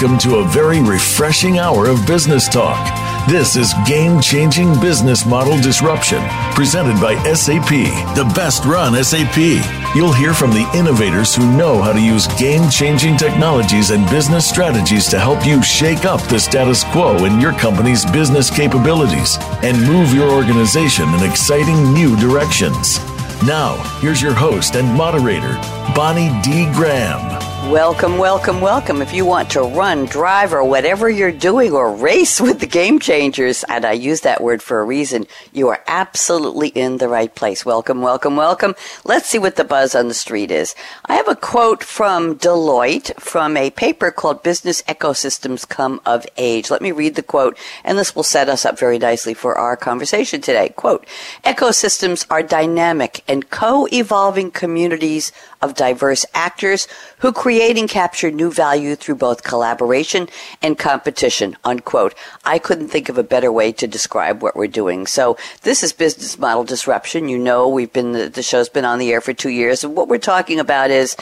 Welcome to a very refreshing hour of business talk. This is Game Changing Business Model Disruption, presented by SAP, the best run SAP. You'll hear from the innovators who know how to use game changing technologies and business strategies to help you shake up the status quo in your company's business capabilities and move your organization in exciting new directions. Now, here's your host and moderator, Bonnie D. Graham. Welcome, welcome, welcome. If you want to run, drive, or whatever you're doing, or race with the game changers, and I use that word for a reason, you are absolutely in the right place. Welcome, welcome, welcome. Let's see what the buzz on the street is. I have a quote from Deloitte from a paper called Business Ecosystems Come of Age. Let me read the quote, and this will set us up very nicely for our conversation today. Quote, ecosystems are dynamic and co-evolving communities of diverse actors who create and capture new value through both collaboration and competition, unquote. I couldn't think of a better way to describe what we're doing. So this is business model disruption. You know, we've been, the show's been on the air for two years. And what we're talking about is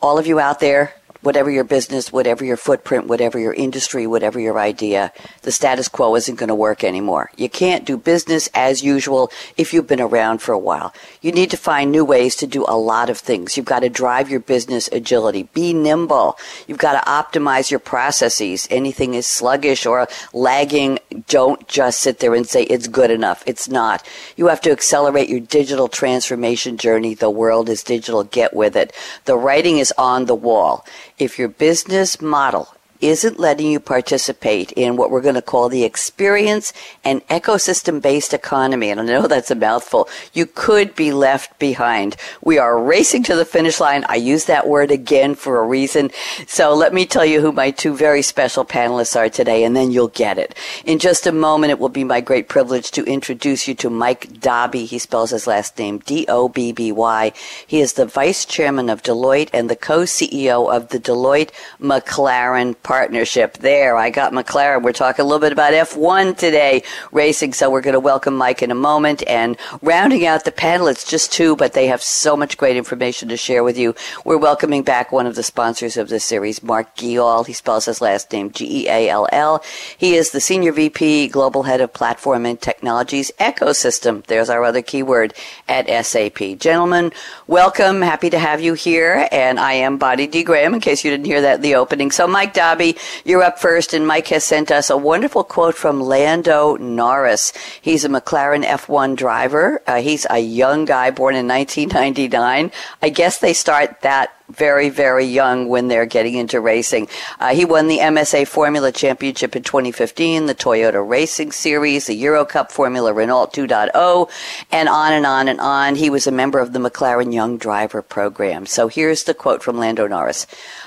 all of you out there, whatever your business, whatever your footprint, whatever your industry, whatever your idea, the status quo isn't going to work anymore. You can't do business as usual if you've been around for a while. You need to find new ways to do a lot of things. You've got to drive your business agility. Be nimble. You've got to optimize your processes. Anything is sluggish or lagging, don't just sit there and say it's good enough. It's not. You have to accelerate your digital transformation journey. The world is digital. Get with it. The writing is on the wall if your business model isn't letting you participate in what we're going to call the experience and ecosystem based economy. And I know that's a mouthful. You could be left behind. We are racing to the finish line. I use that word again for a reason. So let me tell you who my two very special panelists are today, and then you'll get it. In just a moment, it will be my great privilege to introduce you to Mike Dobby. He spells his last name D-O-B-B-Y. He is the vice chairman of Deloitte and the co-CEO of the Deloitte McLaren partnership there. I got McLaren. We're talking a little bit about F1 today, racing. So we're going to welcome Mike in a moment. And rounding out the panel, it's just two, but they have so much great information to share with you. We're welcoming back one of the sponsors of this series, Mark Geall. He spells his last name G-E-A-L-L. He is the Senior VP, Global Head of Platform and Technologies Ecosystem. There's our other keyword at SAP. Gentlemen, welcome. Happy to have you here. And I am Bonnie D. Graham, in case you didn't hear that in the opening. So Mike Dobbs, You're up first, and Mike has sent us a wonderful quote from Lando Norris. He's a McLaren F1 driver. Uh, he's a young guy born in 1999. I guess they start that very, very young when they're getting into racing. Uh, he won the MSA Formula Championship in 2015, the Toyota Racing Series, the Euro Cup Formula Renault 2.0, and on and on and on. He was a member of the McLaren Young Driver Program. So here's the quote from Lando Norris.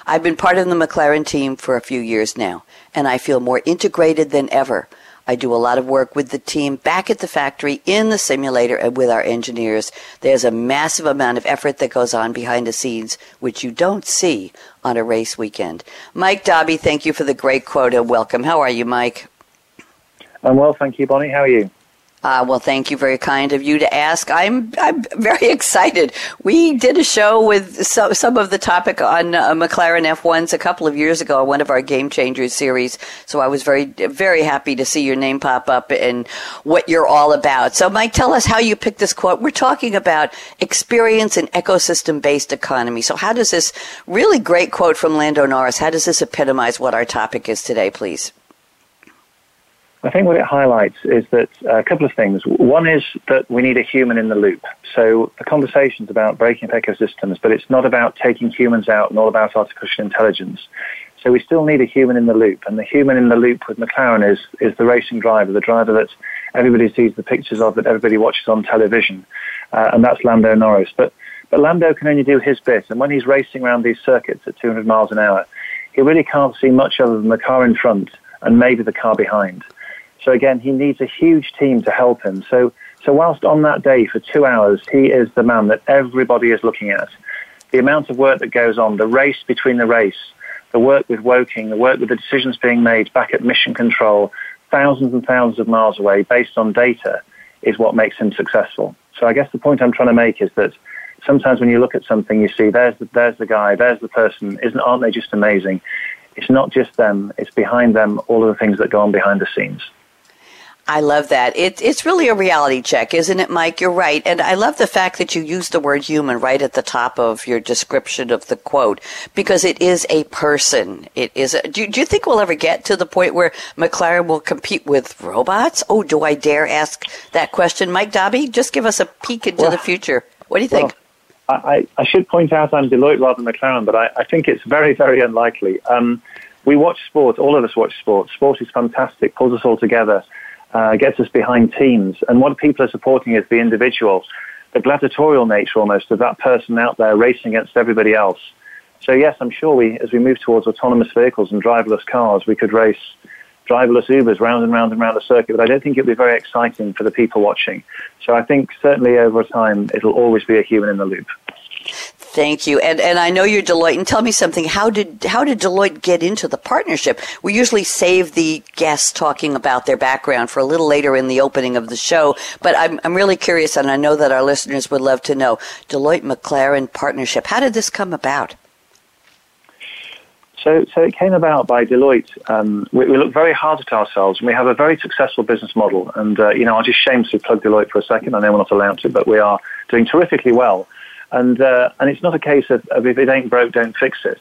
I've been part of the McLaren team for a few years now, and I feel more integrated than ever. I do a lot of work with the team back at the factory in the simulator and with our engineers. There's a massive amount of effort that goes on behind the scenes, which you don't see on a race weekend. Mike Dobby, thank you for the great quote and welcome. How are you, Mike? I'm well, thank you, Bonnie. How are you? Uh, well, thank you. Very kind of you to ask. I'm I'm very excited. We did a show with some, some of the topic on uh, McLaren F1s a couple of years ago, one of our Game Changers series. So I was very very happy to see your name pop up and what you're all about. So, Mike, tell us how you picked this quote. We're talking about experience and ecosystem based economy. So, how does this really great quote from Lando Norris? How does this epitomize what our topic is today, please? I think what it highlights is that uh, a couple of things. One is that we need a human in the loop. So the conversation's about breaking up ecosystems, but it's not about taking humans out and all about artificial intelligence. So we still need a human in the loop. And the human in the loop with McLaren is, is the racing driver, the driver that everybody sees the pictures of, that everybody watches on television. Uh, and that's Lando Norris. But, but Lando can only do his bit. And when he's racing around these circuits at 200 miles an hour, he really can't see much other than the car in front and maybe the car behind. Again, he needs a huge team to help him. So, so whilst on that day for two hours, he is the man that everybody is looking at. The amount of work that goes on, the race between the race, the work with Woking, the work with the decisions being made back at mission control, thousands and thousands of miles away based on data is what makes him successful. So I guess the point I'm trying to make is that sometimes when you look at something, you see there's the, there's the guy, there's the person, isn't, aren't they just amazing? it's not just them, it's behind them, all of the things that go on behind the scenes. I love that. It, it's really a reality check, isn't it, Mike? You're right. And I love the fact that you use the word human right at the top of your description of the quote because it is a person. It is a, do, do you think we'll ever get to the point where McLaren will compete with robots? Oh, do I dare ask that question? Mike Dobby, just give us a peek into well, the future. What do you think? Well, I, I, should point out I'm Deloitte rather than McLaren, but I, I think it's very, very unlikely. Um, we watch sport. All of us watch sport. Sport is fantastic, pulls us all together uh, gets us behind teams. And what people are supporting is the individual, the gladiatorial nature almost of that person out there racing against everybody else. So yes, I'm sure we, as we move towards autonomous vehicles and driverless cars, we could race driverless Ubers round and round and round the circuit, but I don't think it'll be very exciting for the people watching. So I think certainly over time, it'll always be a human in the loop. Thank you. And and I know you're Deloitte. And tell me something. How did how did Deloitte get into the partnership? We usually save the guests talking about their background for a little later in the opening of the show. But I'm I'm really curious, and I know that our listeners would love to know Deloitte McLaren partnership. How did this come about? So, so it came about by Deloitte. Um, we, we look very hard at ourselves, and we have a very successful business model. And uh, you know, I'll just shamelessly plug Deloitte for a second. I know we're not allowed to, but we are doing terrifically well. And, uh, and it's not a case of, of if it ain't broke, don't fix it.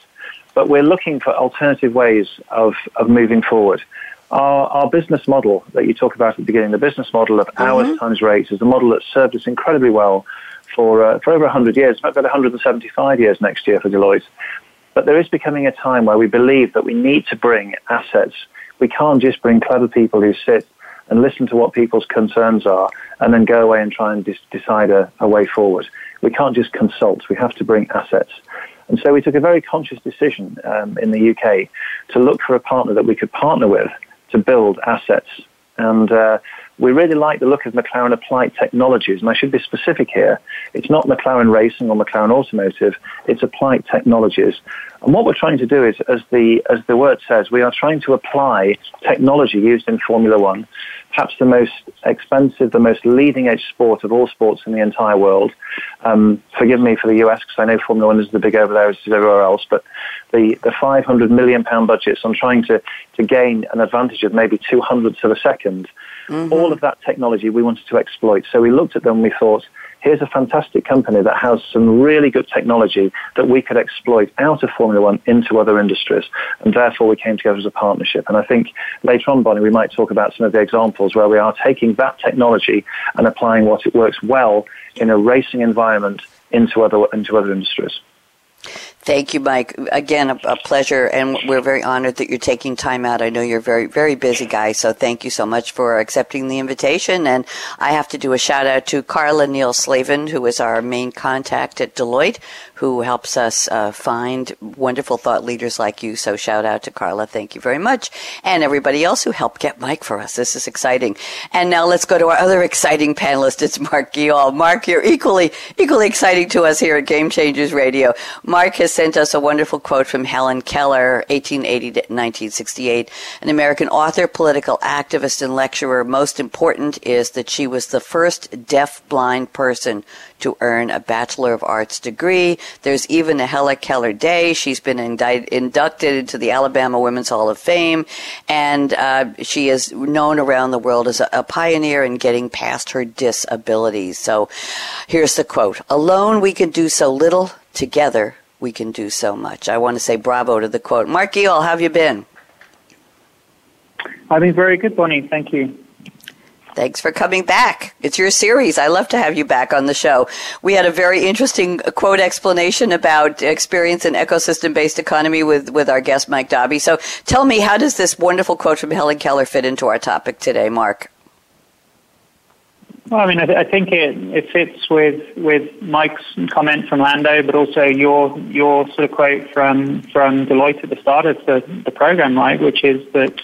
But we're looking for alternative ways of, of moving forward. Our, our business model that you talk about at the beginning, the business model of mm-hmm. hours times rates, is a model that served us incredibly well for, uh, for over 100 years, about 175 years next year for Deloitte. But there is becoming a time where we believe that we need to bring assets. We can't just bring clever people who sit and listen to what people's concerns are and then go away and try and decide a, a way forward. We can't just consult. We have to bring assets. And so we took a very conscious decision um, in the UK to look for a partner that we could partner with to build assets. And uh, we really like the look of McLaren Applied Technologies. And I should be specific here. It's not McLaren Racing or McLaren Automotive. It's Applied Technologies. And what we're trying to do is, as the, as the word says, we are trying to apply technology used in Formula One perhaps the most expensive, the most leading edge sport of all sports in the entire world. Um, forgive me for the US because I know Formula One is the big over there as is everywhere else, but the, the 500 million pound budgets on trying to, to gain an advantage of maybe two hundredths of a 2nd mm-hmm. all of that technology we wanted to exploit. So we looked at them and we thought, here's a fantastic company that has some really good technology that we could exploit out of Formula One into other industries. And therefore we came together as a partnership. And I think later on, Bonnie, we might talk about some of the examples where we are taking that technology and applying what it works well in a racing environment into other, into other industries. Thank you, Mike. Again, a, a, pleasure, and we're very honored that you're taking time out. I know you're very, very busy guy, so thank you so much for accepting the invitation. And I have to do a shout out to Carla Neal Slavin, who is our main contact at Deloitte, who helps us uh, find wonderful thought leaders like you. So shout out to Carla. Thank you very much. And everybody else who helped get Mike for us. This is exciting. And now let's go to our other exciting panelist. It's Mark Geall. Mark, you're equally, equally exciting to us here at Game Changers Radio. Mark has sent us a wonderful quote from Helen Keller, 1880 to 1968, an American author, political activist, and lecturer. Most important is that she was the first deaf-blind person to earn a Bachelor of Arts degree. There's even a Helen Keller Day. She's been inducted into the Alabama Women's Hall of Fame, and uh, she is known around the world as a, a pioneer in getting past her disabilities. So here's the quote Alone we can do so little, together we can do so much. I want to say bravo to the quote. Mark Geall, how have you been? I've been very good, Bonnie. Thank you. Thanks for coming back. It's your series. I love to have you back on the show. We had a very interesting quote explanation about experience in ecosystem based economy with, with our guest, Mike Dobby. So tell me, how does this wonderful quote from Helen Keller fit into our topic today, Mark? Well, I mean, I, th- I think it, it fits with, with Mike's comment from Lando, but also your your sort of quote from from Deloitte at the start of the, the program, right? Which is that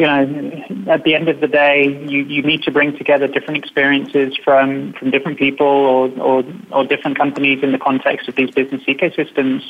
you know, at the end of the day, you, you need to bring together different experiences from, from different people or, or, or different companies in the context of these business ecosystems.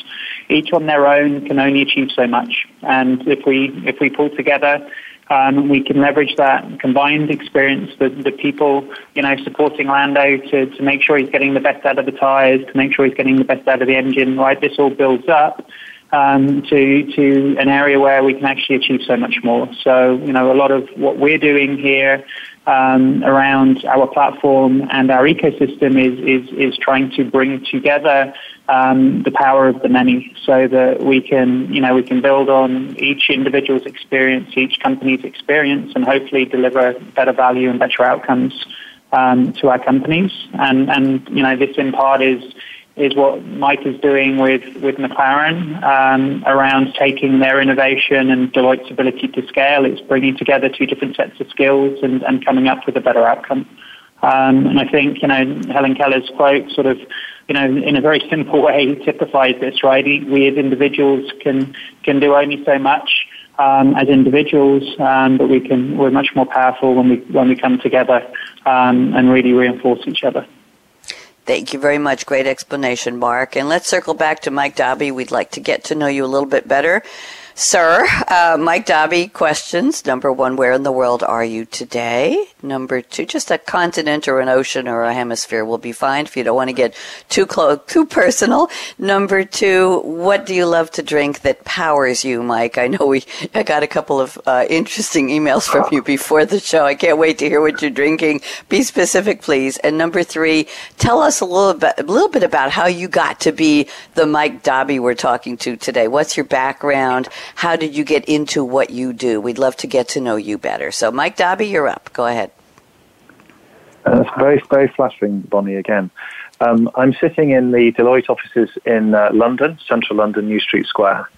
Each on their own can only achieve so much. And if we, if we pull together, um, we can leverage that combined experience, the, the people, you know, supporting Lando to, to make sure he's getting the best out of the tires, to make sure he's getting the best out of the engine, right? This all builds up um, to to an area where we can actually achieve so much more. So you know, a lot of what we're doing here um, around our platform and our ecosystem is is is trying to bring together um, the power of the many, so that we can you know we can build on each individual's experience, each company's experience, and hopefully deliver better value and better outcomes um, to our companies. And and you know this in part is is what Mike is doing with, with McLaren um, around taking their innovation and Deloitte's ability to scale. It's bringing together two different sets of skills and, and coming up with a better outcome. Um, and I think, you know, Helen Keller's quote sort of, you know, in a very simple way typifies this, right? We as individuals can, can do only so much. Um, as individuals, um, but we can we're much more powerful when we when we come together um, and really reinforce each other. Thank you very much. Great explanation, Mark. And let's circle back to Mike Dobby. We'd like to get to know you a little bit better. Sir, uh, Mike Dobby questions. Number one, where in the world are you today? Number two, just a continent or an ocean or a hemisphere will be fine if you don't want to get too close, too personal. Number two, what do you love to drink that powers you, Mike? I know we, I got a couple of uh, interesting emails from you before the show. I can't wait to hear what you're drinking. Be specific, please. And number three, tell us a little bit, a little bit about how you got to be the Mike Dobby we're talking to today. What's your background? How did you get into what you do? We'd love to get to know you better. So, Mike Dobby, you're up. Go ahead. Uh, it's very, very flattering, Bonnie, again. Um, I'm sitting in the Deloitte offices in uh, London, central London, New Street Square.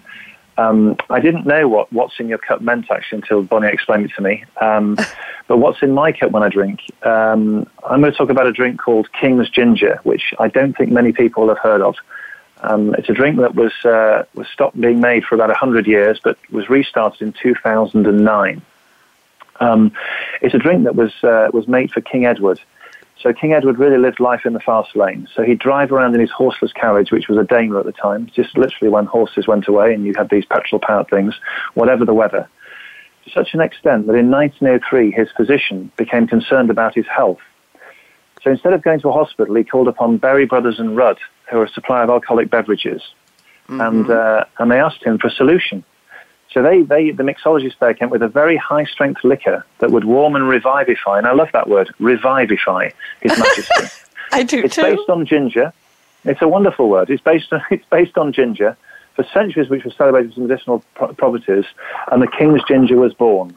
Um, I didn't know what what's in your cup meant actually until Bonnie explained it to me. Um, but what's in my cup when I drink? Um, I'm going to talk about a drink called King's Ginger, which I don't think many people have heard of. Um, it's a drink that was uh, was stopped being made for about 100 years, but was restarted in 2009. Um, it's a drink that was uh, was made for King Edward. So King Edward really lived life in the fast lane. So he'd drive around in his horseless carriage, which was a Daimler at the time, just literally when horses went away and you had these petrol-powered things, whatever the weather. To such an extent that in 1903 his physician became concerned about his health. So instead of going to a hospital, he called upon Berry Brothers and Rudd, who are a supplier of alcoholic beverages, mm-hmm. and uh, and they asked him for a solution. So they, they, the mixologist there came with a very high strength liquor that would warm and revivify, and I love that word, revivify His Majesty. I do it's too. based on ginger. It's a wonderful word. It's based on, it's based on ginger. For centuries, which was celebrated its medicinal properties, and the king's ginger was born.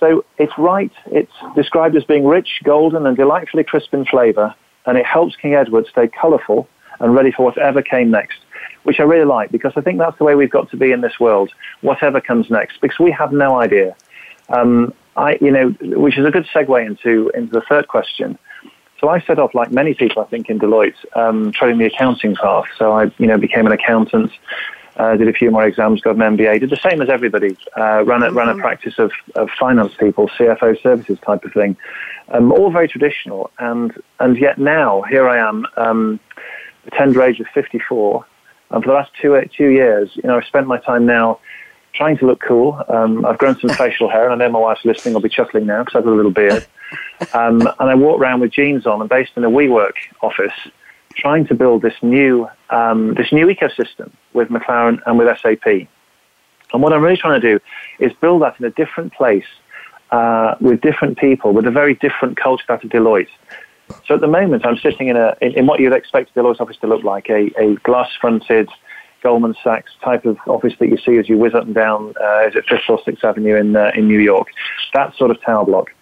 So it's right. It's described as being rich, golden, and delightfully crisp in flavour, and it helps King Edward stay colourful and ready for whatever came next, which I really like because I think that's the way we've got to be in this world, whatever comes next, because we have no idea. Um, I, you know, which is a good segue into into the third question. So I set off, like many people, I think, in Deloitte, um, treading the accounting path. So I, you know, became an accountant, uh, did a few more exams, got an MBA, did the same as everybody, uh, ran, a, mm-hmm. ran a practice of, of finance people, CFO services type of thing, um, all very traditional. And, and yet now, here I am, um, the tender age of 54. And for the last two, two years, you know, I've spent my time now trying to look cool. Um, I've grown some facial hair, and I know my wife's listening. I'll be chuckling now because I've got a little beard. Um, and I walk around with jeans on and based in a WeWork office, trying to build this new um, this new ecosystem with McLaren and with SAP. And what I'm really trying to do is build that in a different place uh, with different people, with a very different culture out of Deloitte. So at the moment, I'm sitting in a in, in what you'd expect Deloitte's office to look like a, a glass-fronted Goldman Sachs type of office that you see as you whiz up and down. Uh, is it Fifth or Sixth Avenue in uh, in New York? That sort of tower block.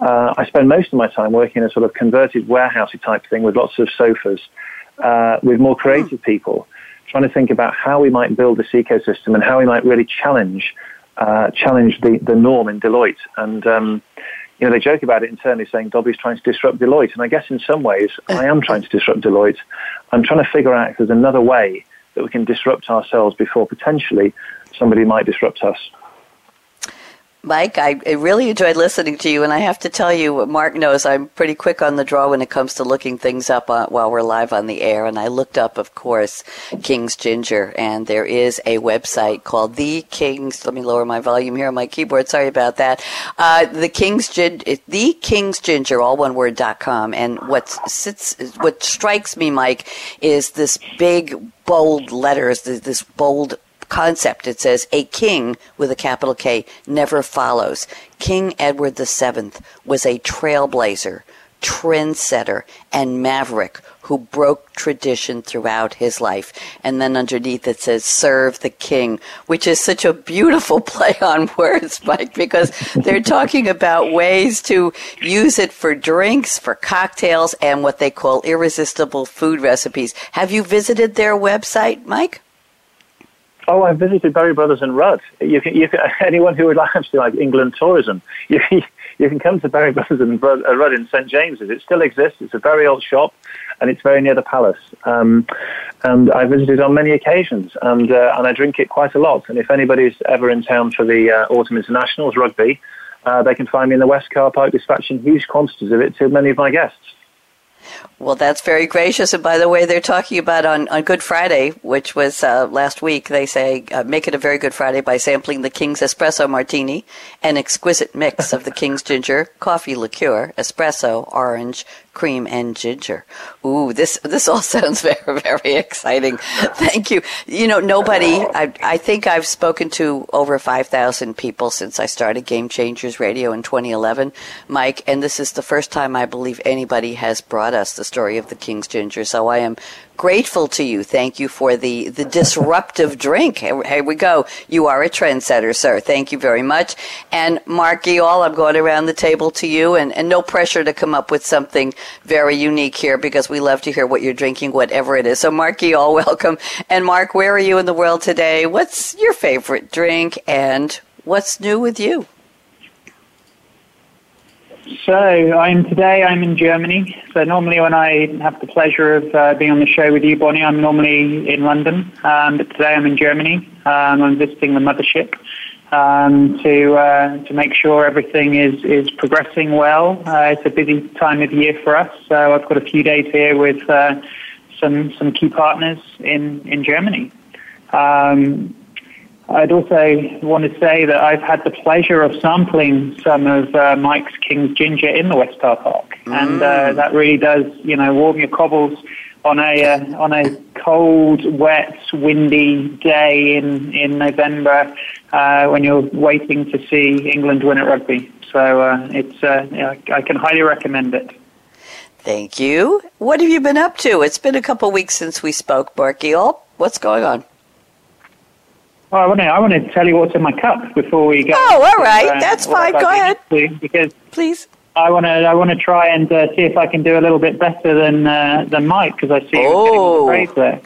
Uh, I spend most of my time working in a sort of converted warehousey type thing with lots of sofas, uh, with more creative people, trying to think about how we might build this ecosystem and how we might really challenge uh, challenge the, the norm in Deloitte. And um, you know, they joke about it internally, saying Dobby's trying to disrupt Deloitte. And I guess in some ways, I am trying to disrupt Deloitte. I'm trying to figure out if there's another way that we can disrupt ourselves before potentially somebody might disrupt us. Mike, I really enjoyed listening to you, and I have to tell you, Mark knows I'm pretty quick on the draw when it comes to looking things up uh, while we're live on the air. And I looked up, of course, King's Ginger, and there is a website called The King's. Let me lower my volume here on my keyboard. Sorry about that. Uh, the King's Gin, The King's Ginger, all one word dot com. And what sits, what strikes me, Mike, is this big bold letters, this bold concept. It says, a king with a capital K never follows. King Edward VII was a trailblazer, trendsetter, and maverick who broke tradition throughout his life. And then underneath it says, serve the king, which is such a beautiful play on words, Mike, because they're talking about ways to use it for drinks, for cocktails, and what they call irresistible food recipes. Have you visited their website, Mike? Oh, I visited Berry Brothers and Rudd. You can, you can, anyone who would like actually like England tourism, you, you can come to Berry Brothers and Rudd in St James's. It still exists. It's a very old shop and it's very near the palace. Um, and I visited on many occasions, and uh, and I drink it quite a lot. And if anybody's ever in town for the uh, Autumn Internationals rugby, uh, they can find me in the West Car Park dispatching huge quantities of it to many of my guests. Well, that's very gracious. And by the way, they're talking about on, on Good Friday, which was uh, last week, they say, uh, make it a very good Friday by sampling the King's Espresso Martini, an exquisite mix of the King's Ginger, coffee liqueur, espresso, orange, cream and ginger. Ooh, this this all sounds very very exciting. Thank you. You know, nobody. I I think I've spoken to over five thousand people since I started Game Changers Radio in 2011, Mike, and this is the first time I believe anybody has brought us the story of the King's Ginger. So I am grateful to you. Thank you for the, the disruptive drink. Here, we go. You are a trendsetter, sir. Thank you very much. And Mark all I'm going around the table to you and, and no pressure to come up with something very unique here because we love to hear what you're drinking, whatever it is. So Mark all welcome. And Mark, where are you in the world today? What's your favorite drink and what's new with you? So I'm today. I'm in Germany. So normally, when I have the pleasure of uh, being on the show with you, Bonnie, I'm normally in London. Um, but today, I'm in Germany. Um, I'm visiting the mothership um, to uh, to make sure everything is is progressing well. Uh, it's a busy time of year for us. So I've got a few days here with uh, some some key partners in in Germany. Um, I'd also want to say that I've had the pleasure of sampling some of uh, Mike's King's Ginger in the West Car Park, mm. and uh, that really does, you know, warm your cobbles on a uh, on a cold, wet, windy day in in November uh, when you're waiting to see England win at rugby. So uh, it's uh, yeah, I can highly recommend it. Thank you. What have you been up to? It's been a couple of weeks since we spoke, Mark Geall. What's going on? Oh, I want to. I want to tell you what's in my cup before we go. Oh, all right, uh, that's fine. Go ahead, because please. I want to. I want to try and uh, see if I can do a little bit better than uh, than Mike because I see oh. praise there.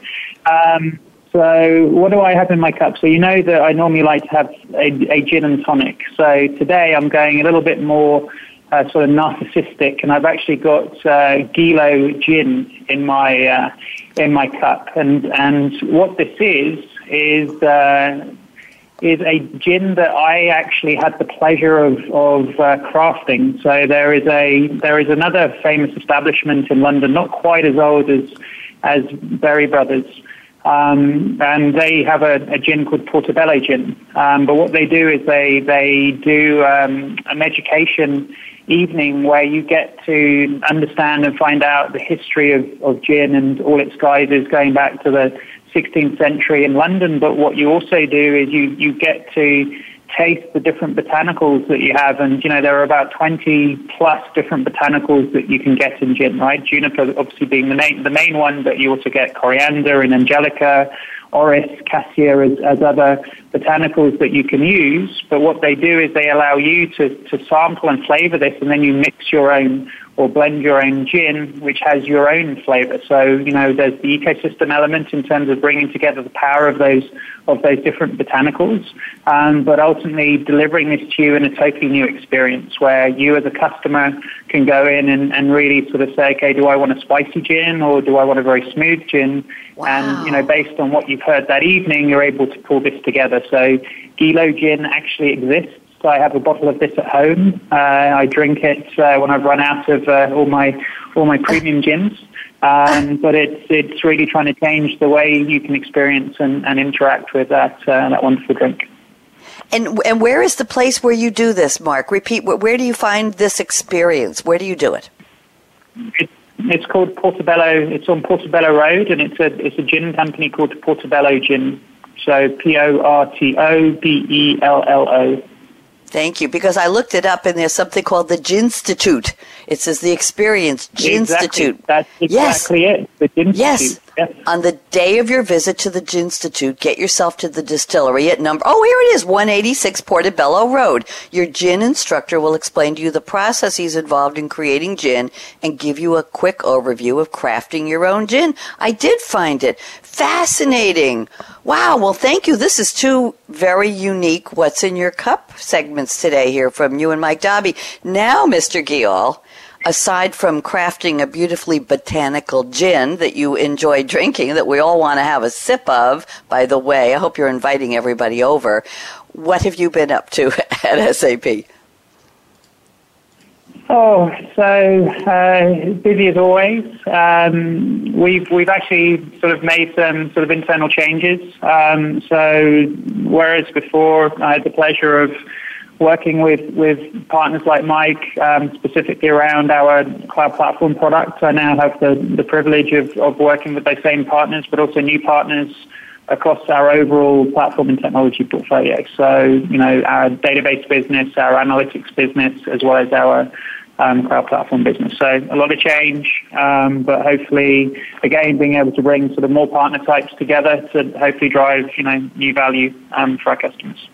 Um, so, what do I have in my cup? So, you know that I normally like to have a, a gin and tonic. So, today I'm going a little bit more uh, sort of narcissistic, and I've actually got uh, Gilo gin in my uh, in my cup. And and what this is is uh, is a gin that I actually had the pleasure of of uh, crafting. So there is a there is another famous establishment in London, not quite as old as as Berry Brothers. Um, and they have a, a, gin called Portobello gin. Um, but what they do is they they do um, an education evening where you get to understand and find out the history of, of gin and all its guises going back to the 16th century in London, but what you also do is you, you get to taste the different botanicals that you have. And, you know, there are about 20 plus different botanicals that you can get in gin, right? Juniper obviously being the main, the main one, but you also get coriander and angelica, orris, cassia as, as other botanicals that you can use. But what they do is they allow you to, to sample and flavor this, and then you mix your own or blend your own gin, which has your own flavor. So, you know, there's the ecosystem element in terms of bringing together the power of those of those different botanicals, um, but ultimately delivering this to you in a totally new experience where you as a customer can go in and, and really sort of say, okay, do I want a spicy gin or do I want a very smooth gin? Wow. And, you know, based on what you've heard that evening, you're able to pull this together. So Gilo gin actually exists I have a bottle of this at home. Uh, I drink it uh, when I've run out of uh, all my all my premium gins. Um, but it's it's really trying to change the way you can experience and, and interact with that uh, that wonderful drink. And and where is the place where you do this, Mark? Repeat. Where do you find this experience? Where do you do it? it it's called Portobello. It's on Portobello Road, and it's a it's a gin company called Portobello Gin So P O R T O B E L L O. Thank you. Because I looked it up and there's something called the Ginstitute. It says the Experience. Exactly. That's exactly yes. it. The. Yes. yes. On the day of your visit to the Gin Institute, get yourself to the distillery at number, oh, here it is, 186 Portobello Road. Your gin instructor will explain to you the processes involved in creating gin and give you a quick overview of crafting your own gin. I did find it fascinating. Wow. Well, thank you. This is two very unique What's in Your Cup segments today here from you and Mike Dobby. Now, Mr. Geall, aside from crafting a beautifully botanical gin that you enjoy drinking, that we all want to have a sip of, by the way, I hope you're inviting everybody over. What have you been up to at SAP? Oh, so uh, busy as always. Um, we've we've actually sort of made some sort of internal changes. Um, so whereas before I had the pleasure of working with, with partners like Mike, um, specifically around our cloud platform products, I now have the, the privilege of, of working with those same partners, but also new partners across our overall platform and technology portfolio. So, you know, our database business, our analytics business, as well as our um, cloud platform business. So a lot of change, um, but hopefully, again, being able to bring sort of more partner types together to hopefully drive, you know, new value um, for our customers.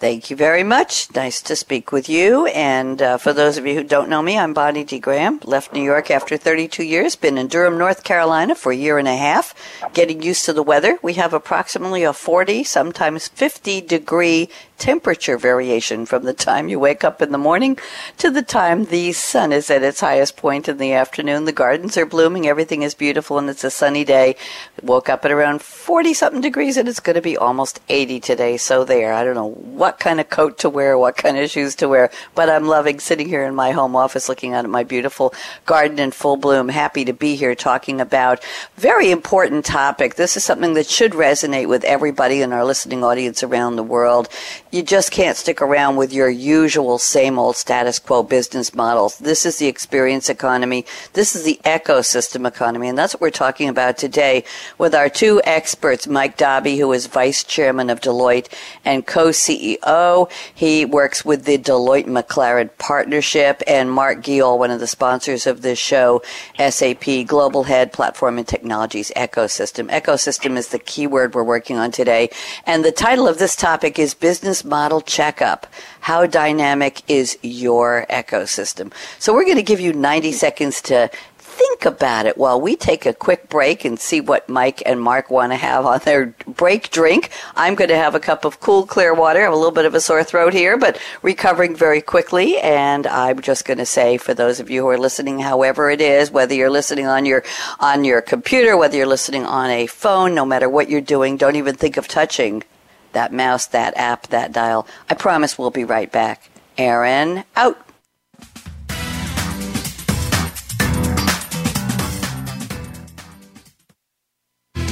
Thank you very much. Nice to speak with you. And uh, for those of you who don't know me, I'm Bonnie D. Graham. Left New York after 32 years. Been in Durham, North Carolina for a year and a half. Getting used to the weather. We have approximately a 40, sometimes 50 degree temperature variation from the time you wake up in the morning to the time the sun is at its highest point in the afternoon. The gardens are blooming, everything is beautiful, and it's a sunny day. Woke up at around 40 something degrees, and it's going to be almost 80 today. So, there. I don't know what kind of coat to wear, what kind of shoes to wear, but I'm loving sitting here in my home office looking out at my beautiful garden in full bloom. Happy to be here talking about very important topic. This is something that should resonate with everybody in our listening audience around the world you just can't stick around with your usual same old status quo business models. This is the experience economy. This is the ecosystem economy. And that's what we're talking about today with our two experts, Mike Dobby, who is vice chairman of Deloitte and co-CEO. He works with the Deloitte McLaren partnership and Mark Geall, one of the sponsors of this show, SAP Global Head Platform and Technologies Ecosystem. Ecosystem is the keyword we're working on today. And the title of this topic is Business model checkup. How dynamic is your ecosystem? So we're going to give you 90 seconds to think about it while we take a quick break and see what Mike and Mark want to have on their break drink. I'm going to have a cup of cool, clear water. I have a little bit of a sore throat here, but recovering very quickly. And I'm just going to say for those of you who are listening, however it is, whether you're listening on your, on your computer, whether you're listening on a phone, no matter what you're doing, don't even think of touching that mouse, that app, that dial. I promise we'll be right back. Aaron, out.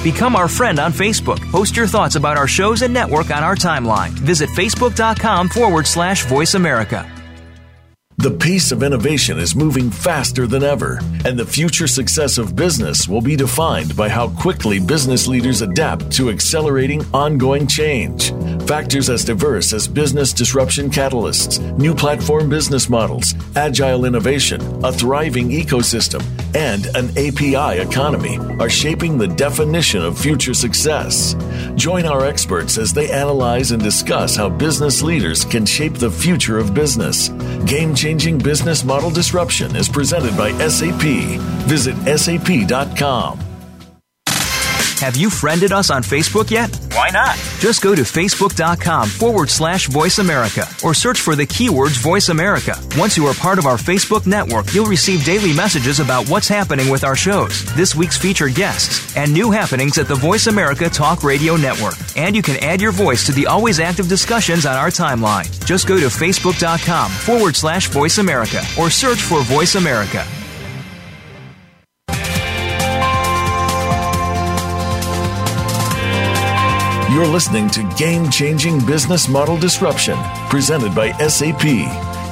Become our friend on Facebook. Post your thoughts about our shows and network on our timeline. Visit facebook.com forward slash voice America. The pace of innovation is moving faster than ever, and the future success of business will be defined by how quickly business leaders adapt to accelerating ongoing change. Factors as diverse as business disruption catalysts, new platform business models, agile innovation, a thriving ecosystem, and an API economy are shaping the definition of future success. Join our experts as they analyze and discuss how business leaders can shape the future of business. Game changing business model disruption is presented by SAP. Visit sap.com. Have you friended us on Facebook yet? Why not? Just go to facebook.com forward slash voice America or search for the keywords voice America. Once you are part of our Facebook network, you'll receive daily messages about what's happening with our shows, this week's featured guests, and new happenings at the Voice America Talk Radio Network. And you can add your voice to the always active discussions on our timeline. Just go to facebook.com forward slash voice America or search for Voice America. You're listening to Game Changing Business Model Disruption, presented by SAP.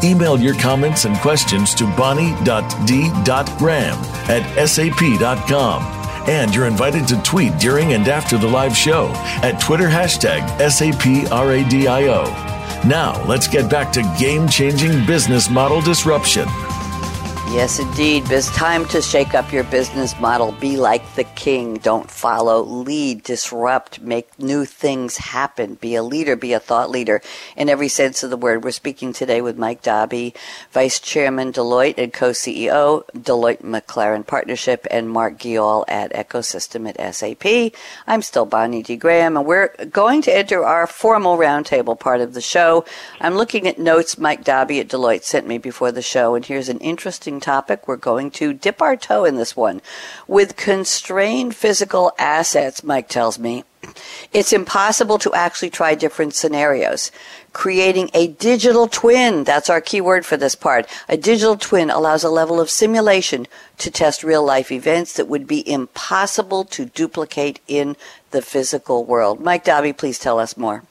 Email your comments and questions to bonnie.d.graham at sap.com. And you're invited to tweet during and after the live show at Twitter hashtag SAPRADIO. Now, let's get back to game changing business model disruption. Yes, indeed. It's time to shake up your business model. Be like the king. Don't follow, lead, disrupt, make new things happen. Be a leader, be a thought leader in every sense of the word. We're speaking today with Mike Dobby, Vice Chairman Deloitte and co-CEO Deloitte McLaren Partnership and Mark Geall at Ecosystem at SAP. I'm still Bonnie D. Graham and we're going to enter our formal roundtable part of the show. I'm looking at notes Mike Dobby at Deloitte sent me before the show and here's an interesting topic. We're going to dip our toe in this one. With constrained physical assets, Mike tells me, it's impossible to actually try different scenarios. Creating a digital twin, that's our key word for this part. A digital twin allows a level of simulation to test real life events that would be impossible to duplicate in the physical world. Mike Dobby, please tell us more.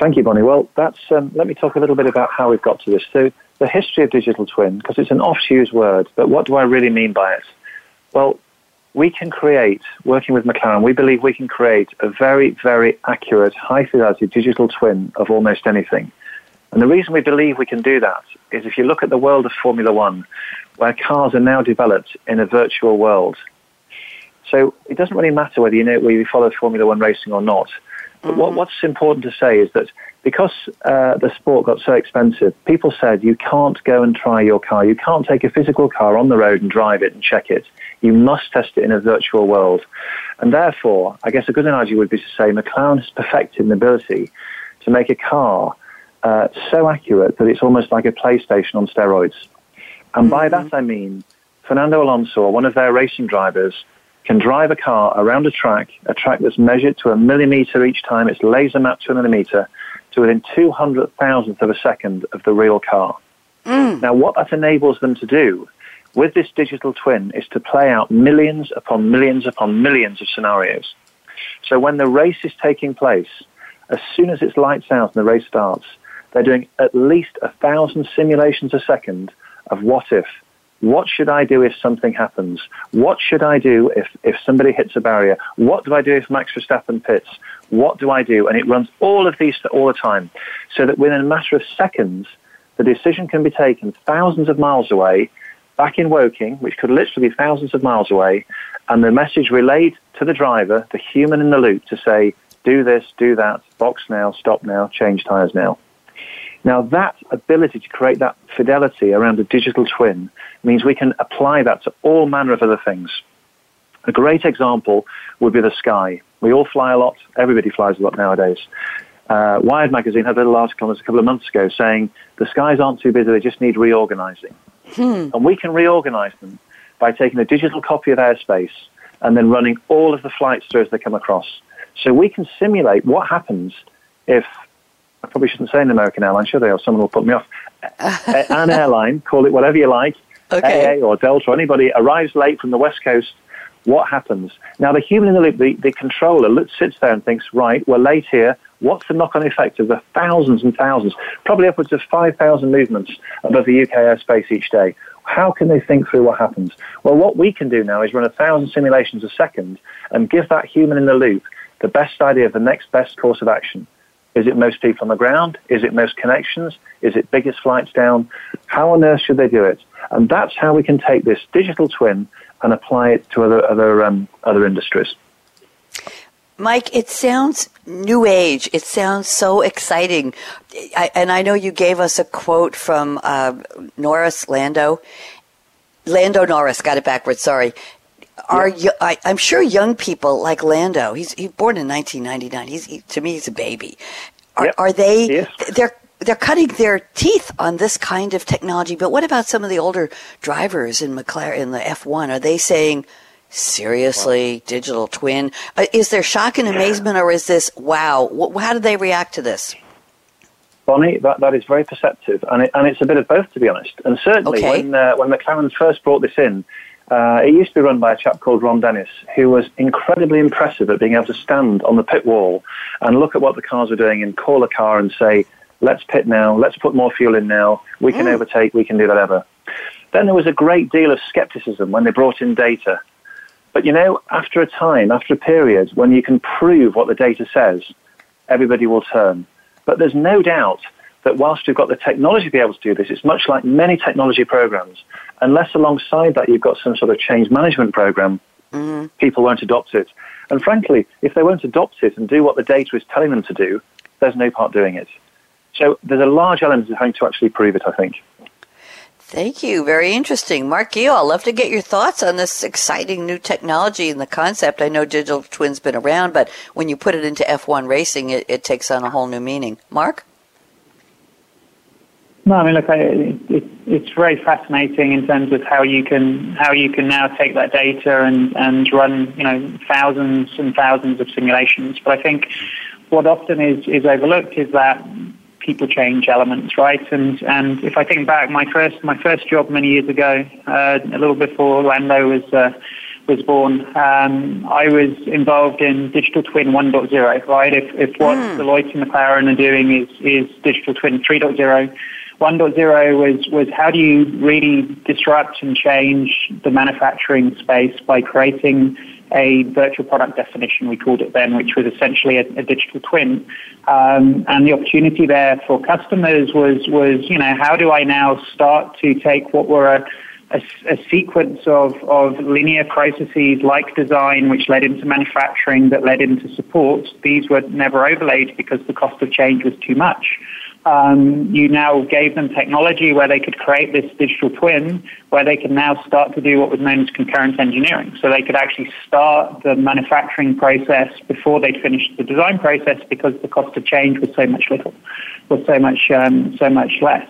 Thank you, Bonnie. Well, that's um, let me talk a little bit about how we've got to this. So, the history of digital twin, because it's an oft-used word, but what do I really mean by it? Well, we can create, working with McLaren, we believe we can create a very, very accurate, high-fidelity digital twin of almost anything. And the reason we believe we can do that is if you look at the world of Formula One, where cars are now developed in a virtual world. So it doesn't really matter whether you know whether you follow Formula One racing or not. But mm-hmm. what, what's important to say is that because uh, the sport got so expensive, people said you can't go and try your car. You can't take a physical car on the road and drive it and check it. You must test it in a virtual world. And therefore, I guess a good analogy would be to say McLaren has perfected an ability to make a car uh, so accurate that it's almost like a PlayStation on steroids. And mm-hmm. by that I mean Fernando Alonso, one of their racing drivers, can drive a car around a track, a track that's measured to a millimeter each time, it's laser mapped to a millimeter, to within 200 thousandth of a second of the real car. Mm. Now, what that enables them to do with this digital twin is to play out millions upon millions upon millions of scenarios. So when the race is taking place, as soon as it's lights out and the race starts, they're doing at least a thousand simulations a second of what if. What should I do if something happens? What should I do if, if somebody hits a barrier? What do I do if Max Verstappen pits? What do I do? And it runs all of these all the time so that within a matter of seconds, the decision can be taken thousands of miles away, back in Woking, which could literally be thousands of miles away, and the message relayed to the driver, the human in the loop, to say, do this, do that, box now, stop now, change tyres now. Now that ability to create that fidelity around a digital twin means we can apply that to all manner of other things. A great example would be the sky. We all fly a lot. Everybody flies a lot nowadays. Uh, Wired magazine had a little article on this a couple of months ago saying the skies aren't too busy, they just need reorganizing. Hmm. And we can reorganize them by taking a digital copy of airspace and then running all of the flights through as they come across. So we can simulate what happens if, I probably shouldn't say an American airline, should I, or someone will put me off. an airline, call it whatever you like, okay. AA or Delta, or anybody arrives late from the West Coast what happens? Now, the human in the loop, the, the controller, sits there and thinks, right, we're late here. What's the knock on effect of the thousands and thousands, probably upwards of 5,000 movements above the UK airspace each day? How can they think through what happens? Well, what we can do now is run a thousand simulations a second and give that human in the loop the best idea of the next best course of action. Is it most people on the ground? Is it most connections? Is it biggest flights down? How on earth should they do it? And that's how we can take this digital twin and apply it to other other um, other industries. Mike, it sounds new age. It sounds so exciting. I, and I know you gave us a quote from uh, Norris Lando. Lando Norris, got it backwards, sorry. Are yeah. I, am sure young people like Lando, he's, he's born in 1999. He's, he, to me, he's a baby. Are, yep. are they, they're they're cutting their teeth on this kind of technology. But what about some of the older drivers in McLaren in the F1? Are they saying, seriously, digital twin? Uh, is there shock and amazement, or is this wow? how do they react to this? Bonnie, that, that is very perceptive, and, it, and it's a bit of both, to be honest. And certainly, okay. when uh, when McLaren first brought this in, uh, it used to be run by a chap called Ron Dennis, who was incredibly impressive at being able to stand on the pit wall and look at what the cars were doing and call a car and say, let's pit now, let's put more fuel in now, we can mm. overtake, we can do whatever. Then there was a great deal of skepticism when they brought in data. But you know, after a time, after a period, when you can prove what the data says, everybody will turn. But there's no doubt that whilst you've got the technology to be able to do this, it's much like many technology programs. Unless alongside that you've got some sort of change management program, mm-hmm. people won't adopt it. And frankly, if they won't adopt it and do what the data is telling them to do, there's no part doing it. So there's a large element of having to actually prove it, I think. Thank you. Very interesting. Mark Geall, I'd love to get your thoughts on this exciting new technology and the concept. I know digital twin's been around, but when you put it into F1 racing, it, it takes on a whole new meaning. Mark? No, I mean, look, I, it, it's very fascinating in terms of how you can how you can now take that data and and run you know thousands and thousands of simulations. But I think what often is is overlooked is that people change elements, right? And and if I think back, my first my first job many years ago, uh, a little before Lando was. Uh, was born, um, I was involved in Digital Twin 1.0, right? If, if what mm. Deloitte and McLaren are doing is, is Digital Twin 3.0, 1.0 was, was how do you really disrupt and change the manufacturing space by creating a virtual product definition, we called it then, which was essentially a, a digital twin. Um, and the opportunity there for customers was, was, you know, how do I now start to take what were a, a, a, sequence of, of linear processes like design, which led into manufacturing, that led into support. These were never overlaid because the cost of change was too much um, you now gave them technology where they could create this digital twin, where they can now start to do what was known as concurrent engineering. So they could actually start the manufacturing process before they'd finished the design process because the cost of change was so much little, was so much, um, so much less.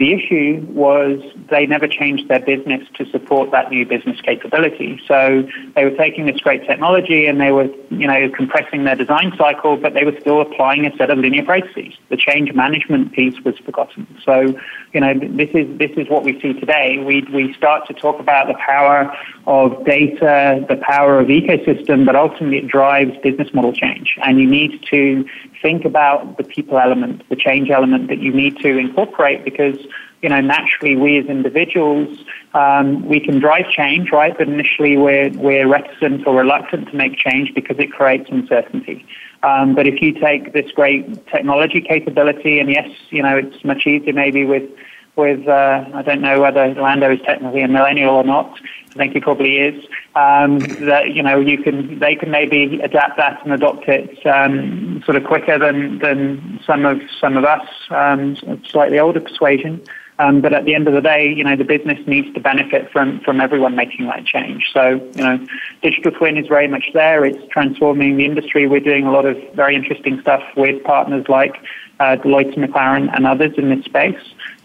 The issue was they never changed their business to support that new business capability. So they were taking this great technology and they were, you know, compressing their design cycle, but they were still applying a set of linear processes. The change management piece was forgotten. So, you know, this is this is what we see today. We we start to talk about the power of data, the power of ecosystem, but ultimately it drives business model change. And you need to think about the people element, the change element that you need to incorporate because, you know, naturally we as individuals, um, we can drive change, right? But initially we're, we're reticent or reluctant to make change because it creates uncertainty. Um, but if you take this great technology capability, and yes, you know, it's much easier maybe with with uh, I don't know whether Lando is technically a millennial or not. I think he probably is. Um, that you know you can they can maybe adapt that and adopt it um, sort of quicker than than some of some of us um, slightly older persuasion. Um, but at the end of the day, you know, the business needs to benefit from, from everyone making that change. So, you know, digital twin is very much there. It's transforming the industry. We're doing a lot of very interesting stuff with partners like uh, Deloitte and McLaren and others in this space.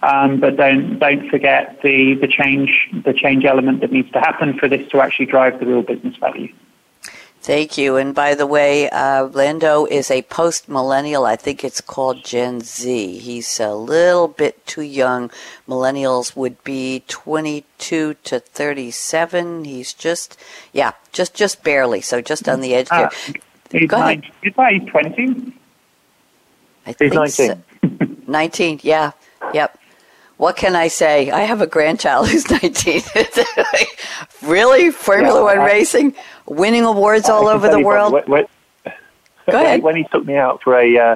Um, but don't don't forget the, the change the change element that needs to happen for this to actually drive the real business value. Thank you. And by the way, uh, Lando is a post millennial. I think it's called Gen Z. He's a little bit too young. Millennials would be 22 to 37. He's just, yeah, just just barely. So just on the edge there. Uh, he's Go ahead. He's 20. I think 19. So. 19, yeah. Yep what can I say? I have a grandchild who's 19. really? Formula yeah, One I, racing? Winning awards all over the world? When, when, Go ahead. When he took me out for a, uh,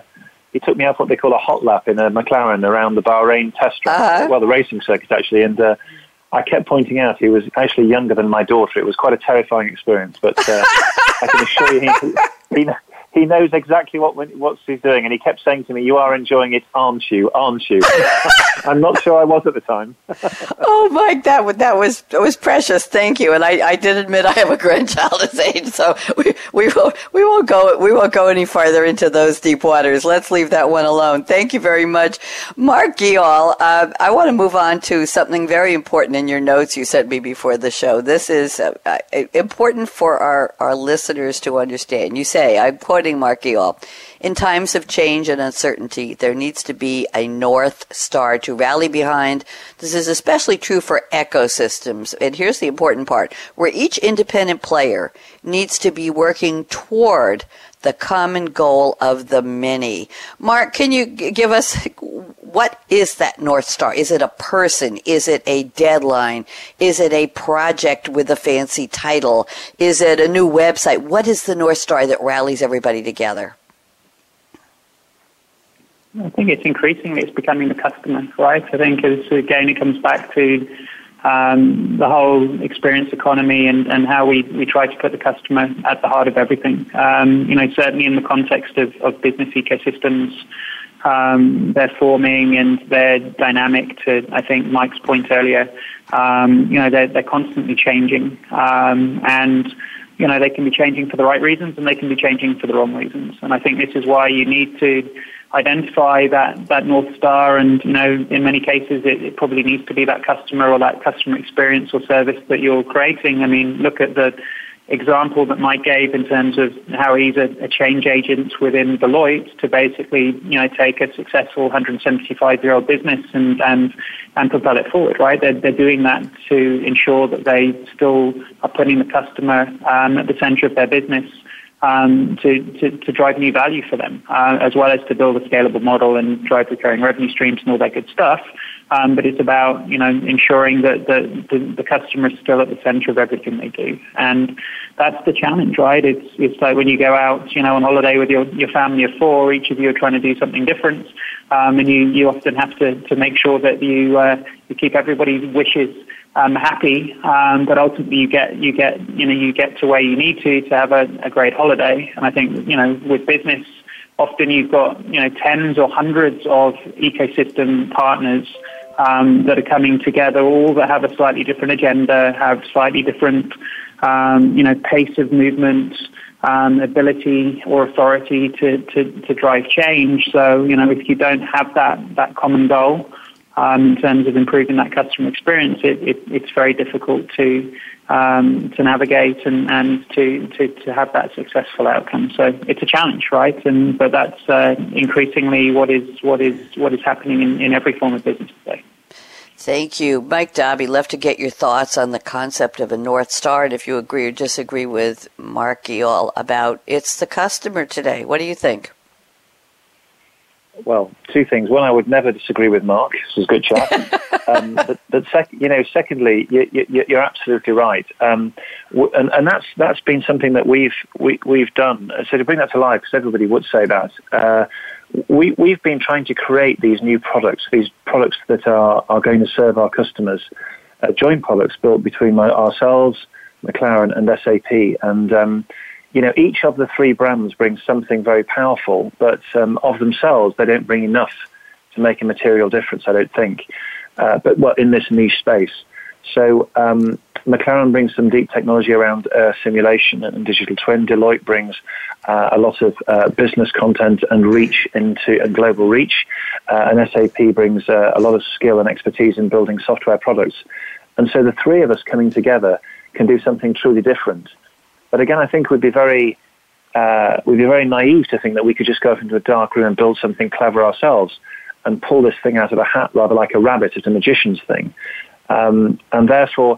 he took me out for what they call a hot lap in a McLaren around the Bahrain test track, uh-huh. well, the racing circuit actually, and uh, I kept pointing out he was actually younger than my daughter. It was quite a terrifying experience, but uh, I can assure you he, he, he knows exactly what what he's doing, and he kept saying to me, "You are enjoying it, aren't you? Aren't you?" I'm not sure I was at the time. oh, Mike, that that was that was precious. Thank you. And I, I did admit I have a grandchild his age, so we we will we won't go we won't go any farther into those deep waters. Let's leave that one alone. Thank you very much, Mark Geall. Uh, I want to move on to something very important in your notes you sent me before the show. This is uh, uh important for our our listeners to understand. You say I'm quoting morning, Mark. In times of change and uncertainty, there needs to be a North Star to rally behind. This is especially true for ecosystems. And here's the important part where each independent player needs to be working toward the common goal of the many. Mark, can you give us what is that North Star? Is it a person? Is it a deadline? Is it a project with a fancy title? Is it a new website? What is the North Star that rallies everybody together? I think it's increasingly it's becoming the customer, right? I think as again it comes back to um, the whole experience economy and, and how we, we try to put the customer at the heart of everything. Um, you know, certainly in the context of, of business ecosystems, um, they're forming and they're dynamic to, I think, Mike's point earlier. Um, you know, they're, they're constantly changing. Um, and, you know, they can be changing for the right reasons and they can be changing for the wrong reasons. And I think this is why you need to identify that, that North Star and, you know, in many cases it, it, probably needs to be that customer or that customer experience or service that you're creating. I mean, look at the example that Mike gave in terms of how he's a, a change agent within Deloitte to basically, you know, take a successful 175 year old business and, and, and propel it forward, right? They're, they're doing that to ensure that they still are putting the customer um, at the center of their business um, to, to, to, drive new value for them, uh, as well as to build a scalable model and drive recurring revenue streams and all that good stuff. Um, but it's about you know ensuring that the, the, the customer is still at the center of everything they do, and that's the challenge, right? It's it's like when you go out, you know, on holiday with your your family of four, each of you are trying to do something different, um, and you you often have to to make sure that you uh, you keep everybody's wishes um, happy, um, but ultimately you get you get you know you get to where you need to to have a, a great holiday. And I think you know with business, often you've got you know tens or hundreds of ecosystem partners um, that are coming together, all that have a slightly different agenda, have slightly different um, you know pace of movement. Um, ability or authority to, to, to drive change. So, you know, if you don't have that, that common goal, um, in terms of improving that customer experience, it, it, it's very difficult to um, to navigate and, and to, to, to have that successful outcome. So it's a challenge, right? And but that's uh, increasingly what is what is what is happening in, in every form of business today. Thank you. Mike Dobby, love to get your thoughts on the concept of a North Star and if you agree or disagree with Mark Geall about it's the customer today. What do you think? Well, two things. One, I would never disagree with Mark. This is a good chat. um, but, but sec- you know, secondly, you, are absolutely right, um, and, and, that's that's been something that we've we, we've done. So to bring that to life, because everybody would say that. Uh, we, we've been trying to create these new products, these products that are, are going to serve our customers, uh, joint products built between my, ourselves, McLaren, and SAP. And um, you know, each of the three brands brings something very powerful, but um, of themselves, they don't bring enough to make a material difference, I don't think. Uh, but what in this niche space. So um, McLaren brings some deep technology around uh, simulation and digital twin. Deloitte brings uh, a lot of uh, business content and reach into and global reach. Uh, and SAP brings uh, a lot of skill and expertise in building software products. And so the three of us coming together can do something truly different. But again, I think we'd be very uh, we'd be very naive to think that we could just go into a dark room and build something clever ourselves and pull this thing out of a hat rather like a rabbit. It's a magician's thing. Um, and therefore,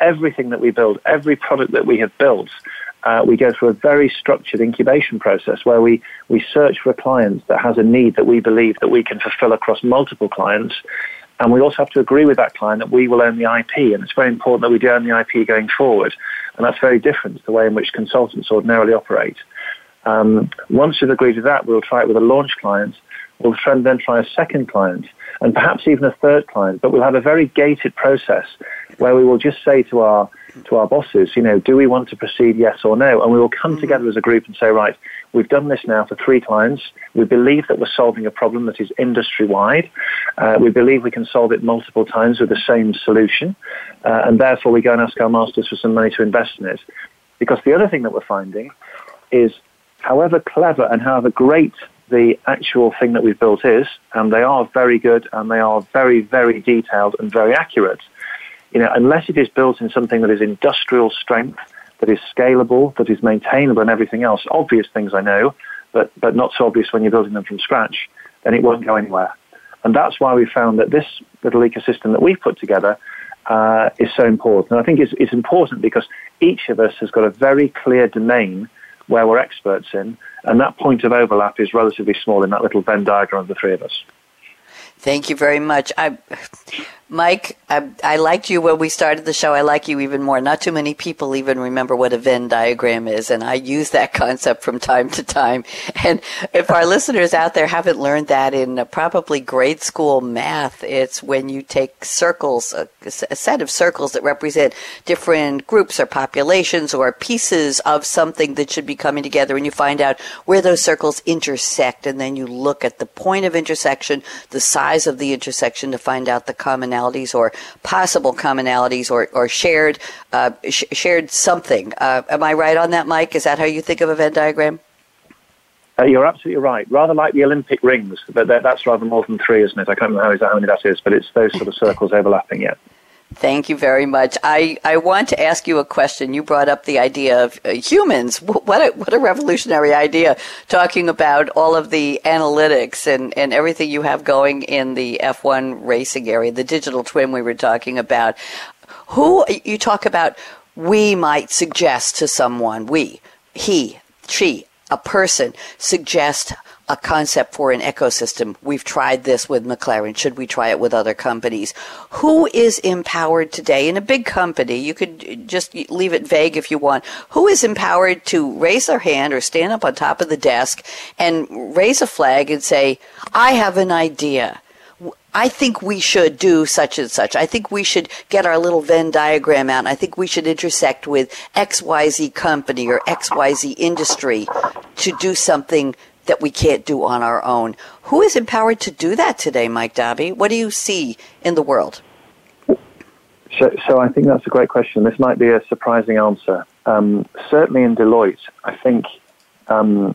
everything that we build, every product that we have built, uh, we go through a very structured incubation process where we, we search for a client that has a need that we believe that we can fulfill across multiple clients. And we also have to agree with that client that we will own the IP. And it's very important that we do own the IP going forward. And that's very different to the way in which consultants ordinarily operate. Um, once we've agreed to that, we'll try it with a launch client. We'll then try a second client and perhaps even a third client. But we'll have a very gated process where we will just say to our to our bosses, you know, do we want to proceed, yes or no? And we will come mm-hmm. together as a group and say, right, we've done this now for three clients. We believe that we're solving a problem that is industry wide. Uh, we believe we can solve it multiple times with the same solution. Uh, and therefore, we go and ask our masters for some money to invest in it. Because the other thing that we're finding is, however clever and however great the actual thing that we've built is, and they are very good and they are very, very detailed and very accurate, you know, unless it is built in something that is industrial strength, that is scalable, that is maintainable, and everything else. Obvious things I know, but, but not so obvious when you're building them from scratch, then it won't go anywhere. And that's why we found that this little ecosystem that we've put together uh, is so important. And I think it's, it's important because each of us has got a very clear domain where we're experts in, and that point of overlap is relatively small in that little Venn diagram of the three of us. Thank you very much. I, Mike, I, I, liked you when we started the show. I like you even more. Not too many people even remember what a Venn diagram is, and I use that concept from time to time. And if our listeners out there haven't learned that in uh, probably grade school math, it's when you take circles, a, a set of circles that represent different groups or populations or pieces of something that should be coming together, and you find out where those circles intersect, and then you look at the point of intersection, the size of the intersection to find out the common commonalities or possible commonalities or, or shared uh, sh- shared something. Uh, am I right on that, Mike? Is that how you think of a Venn diagram? Uh, you're absolutely right. Rather like the Olympic rings, but that's rather more than three, isn't it? I can't remember how many that is, but it's those sort of circles overlapping. Yeah. Thank you very much. I, I want to ask you a question. You brought up the idea of uh, humans. What a, what a revolutionary idea, talking about all of the analytics and, and everything you have going in the F1 racing area, the digital twin we were talking about. Who, you talk about, we might suggest to someone, we, he, she, a person, suggest a concept for an ecosystem. We've tried this with McLaren. Should we try it with other companies? Who is empowered today in a big company? You could just leave it vague if you want. Who is empowered to raise their hand or stand up on top of the desk and raise a flag and say, I have an idea. I think we should do such and such. I think we should get our little Venn diagram out. I think we should intersect with XYZ company or XYZ industry to do something that we can't do on our own. Who is empowered to do that today, Mike Dobby? What do you see in the world? So, so I think that's a great question. This might be a surprising answer. Um, certainly in Deloitte, I think um,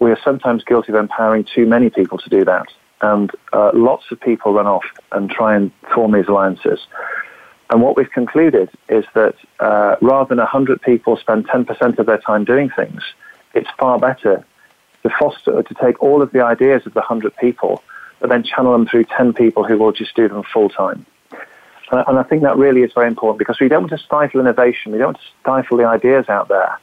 we are sometimes guilty of empowering too many people to do that. And uh, lots of people run off and try and form these alliances. And what we've concluded is that uh, rather than 100 people spend 10% of their time doing things, it's far better to foster, to take all of the ideas of the 100 people, but then channel them through 10 people who will just do them full time. And I think that really is very important because we don't want to stifle innovation, we don't want to stifle the ideas out there.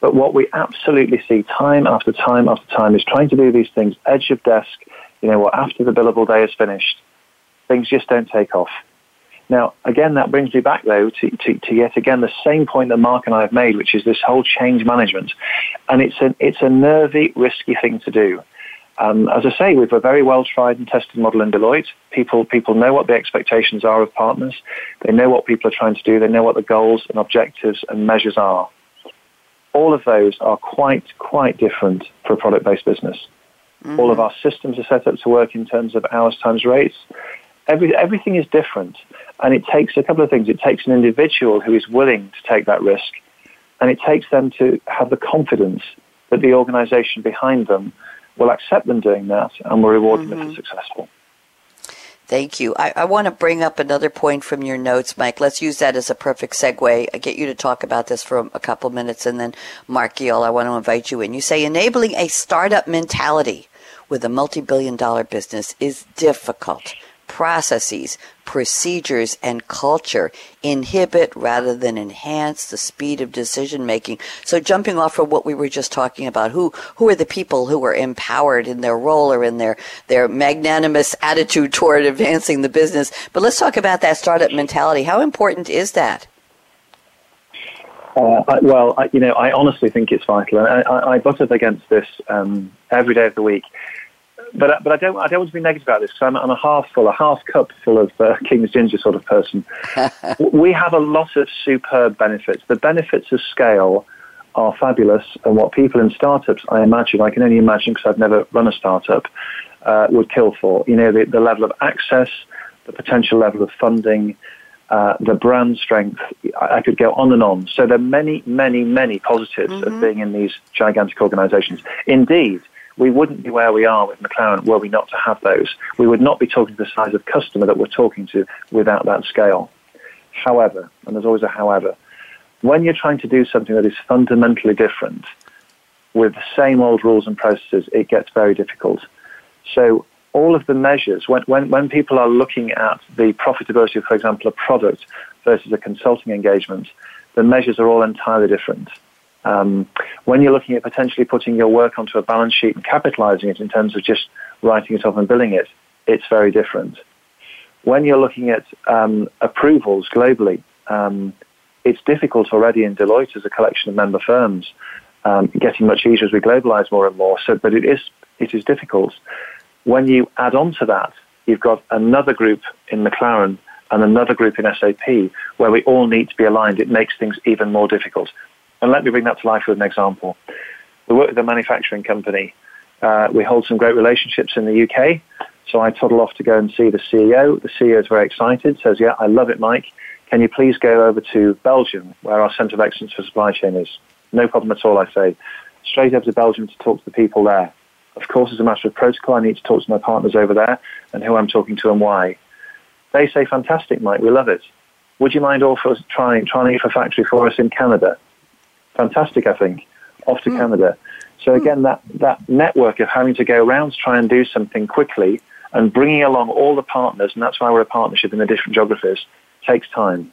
But what we absolutely see time after time after time is trying to do these things edge of desk, you know, after the billable day is finished, things just don't take off. Now, again, that brings me back, though, to, to, to, yet again the same point that Mark and I have made, which is this whole change management. And it's a, it's a nervy, risky thing to do. Um, as I say, we've a very well tried and tested model in Deloitte. People, people know what the expectations are of partners. They know what people are trying to do. They know what the goals and objectives and measures are. All of those are quite, quite different for a product-based business. Mm-hmm. All of our systems are set up to work in terms of hours times rates. Every, everything is different. And it takes a couple of things. It takes an individual who is willing to take that risk, and it takes them to have the confidence that the organization behind them will accept them doing that and will reward mm-hmm. them if they're mm-hmm. successful. Thank you. I, I, want to bring up another point from your notes, Mike. Let's use that as a perfect segue. I get you to talk about this for a couple minutes, and then Mark Geall, I want to invite you in. You say enabling a startup mentality with a multi-billion dollar business is difficult processes, procedures, and culture inhibit rather than enhance the speed of decision making. So jumping off of what we were just talking about, who, who are the people who are empowered in their role or in their, their magnanimous attitude toward advancing the business? But let's talk about that startup mentality. How important is that? Uh, I, well, I, you know, I honestly think it's vital. I, I, I butt up against this um, every day of the week but but I don't I don't want to be negative about this because I'm, I'm, a half full, a half cup full of uh, King's Ginger sort of person. we have a lot of superb benefits. The benefits of scale are fabulous, and what people in startups, I imagine, I can only imagine because I've never run a startup, uh, would kill for. You know, the, the level of access, the potential level of funding. Uh, the brand strength, I, I, could go on and on. So there are many, many, many positives mm-hmm. of being in these gigantic organizations. Indeed, we wouldn't be where we are with McLaren were we not to have those. We would not be talking to the size of customer that we're talking to without that scale. However, and there's always a however, when you're trying to do something that is fundamentally different with the same old rules and processes, it gets very difficult. So all of the measures, when, when, when people are looking at the profitability of, for example, a product versus a consulting engagement, the measures are all entirely different. Um, when you're looking at potentially putting your work onto a balance sheet and capitalizing it in terms of just writing it off and billing it, it's very different. When you're looking at um, approvals globally, um, it's difficult already in Deloitte as a collection of member firms, um, getting much easier as we globalize more and more. So, but it is it is difficult. When you add on to that, you've got another group in McLaren and another group in SAP where we all need to be aligned. It makes things even more difficult. And let me bring that to life with an example. We work with a manufacturing company. Uh, we hold some great relationships in the UK. So I toddle off to go and see the CEO. The CEO is very excited, says, Yeah, I love it, Mike. Can you please go over to Belgium, where our Centre of Excellence for Supply Chain is? No problem at all, I say. Straight over to Belgium to talk to the people there. Of course, as a matter of protocol, I need to talk to my partners over there and who I'm talking to and why. They say, fantastic, Mike, we love it. Would you mind also trying, trying for factory for us in Canada? Fantastic, I think. Off to mm. Canada. So again, that, that network of having to go around to try and do something quickly and bringing along all the partners, and that's why we're a partnership in the different geographies, takes time.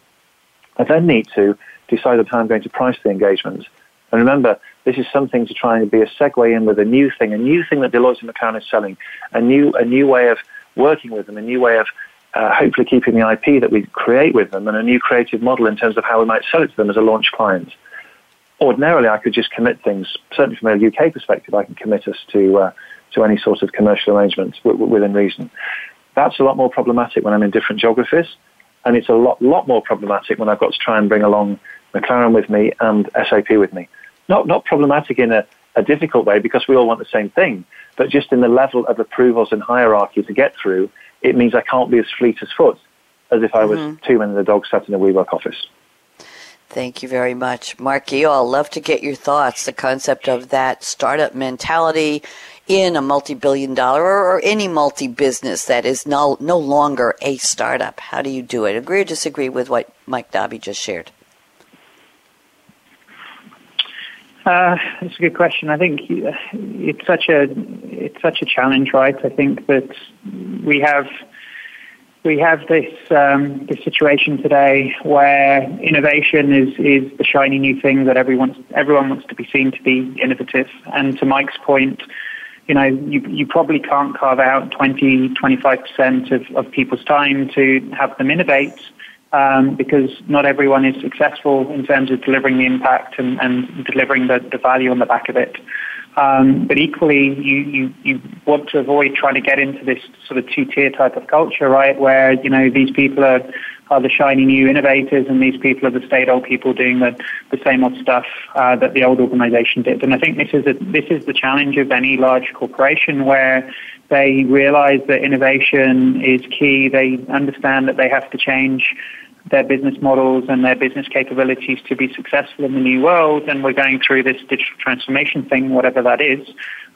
I then need to decide on how I'm going to price the engagement. And remember, this is something to try and be a segue in with a new thing, a new thing that Deloitte and McLaren is selling, a new, a new way of working with them, a new way of uh, hopefully keeping the IP that we create with them, and a new creative model in terms of how we might sell it to them as a launch client. Ordinarily, I could just commit things. Certainly, from a UK perspective, I can commit us to uh, to any sort of commercial arrangement w- within reason. That's a lot more problematic when I'm in different geographies, and it's a lot lot more problematic when I've got to try and bring along McLaren with me and SAP with me. Not not problematic in a, a difficult way because we all want the same thing, but just in the level of approvals and hierarchy to get through it means I can't be as fleet as foot as if I was mm-hmm. two men and a dog sat in a WeWork office. Thank you very much. Mark Geall love to get your thoughts, the concept of that startup mentality in a multi-billion dollar or, any multi-business that is no, no longer a startup. How do you do it? Agree or disagree with what Mike Dobby just shared? Uh, that's a good question. I think uh, it's such a it's such a challenge, right? I think that we have we have this um, this situation today where innovation is is the shiny new thing that everyone everyone wants to be seen to be innovative. And to Mike's point, you know, you you probably can't carve out 20, 25 percent of, of people's time to have them innovate um, because not everyone is successful in terms of delivering the impact and, and delivering the, the value on the back of it. Um, but equally, you, you, you want to avoid trying to get into this sort of two-tier type of culture, right? Where, you know, these people are, are the shiny new innovators and these people are the state old people doing the, the same old stuff uh, that the old organization did. And I think this is, a, this is the challenge of any large corporation where they realize that innovation is key. They understand that they have to change their business models and their business capabilities to be successful in the new world, and we're going through this digital transformation thing, whatever that is.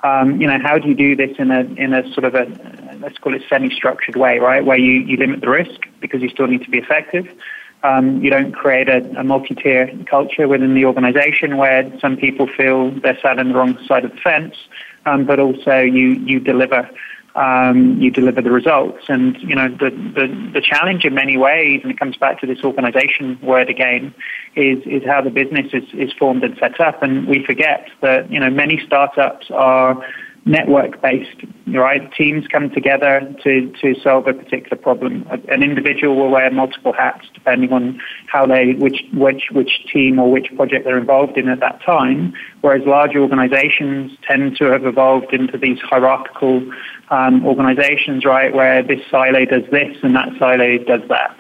Um, you know, how do you do this in a in a sort of a let's call it semi-structured way, right? Where you, you limit the risk because you still need to be effective. Um, you don't create a, a, multi-tier culture within the organization where some people feel they're sat on the wrong side of the fence, um, but also you you deliver um, you deliver the results. And you know the, the, the challenge in many ways, and it comes back to this organisation word again, is is how the business is, is formed and set up. And we forget that you know many startups are network based, right? Teams come together to, to solve a particular problem. An individual will wear multiple hats depending on how they, which, which, which team or which project they're involved in at that time. Whereas large organizations tend to have evolved into these hierarchical um, organizations, right, where this silo does this and that silo does that.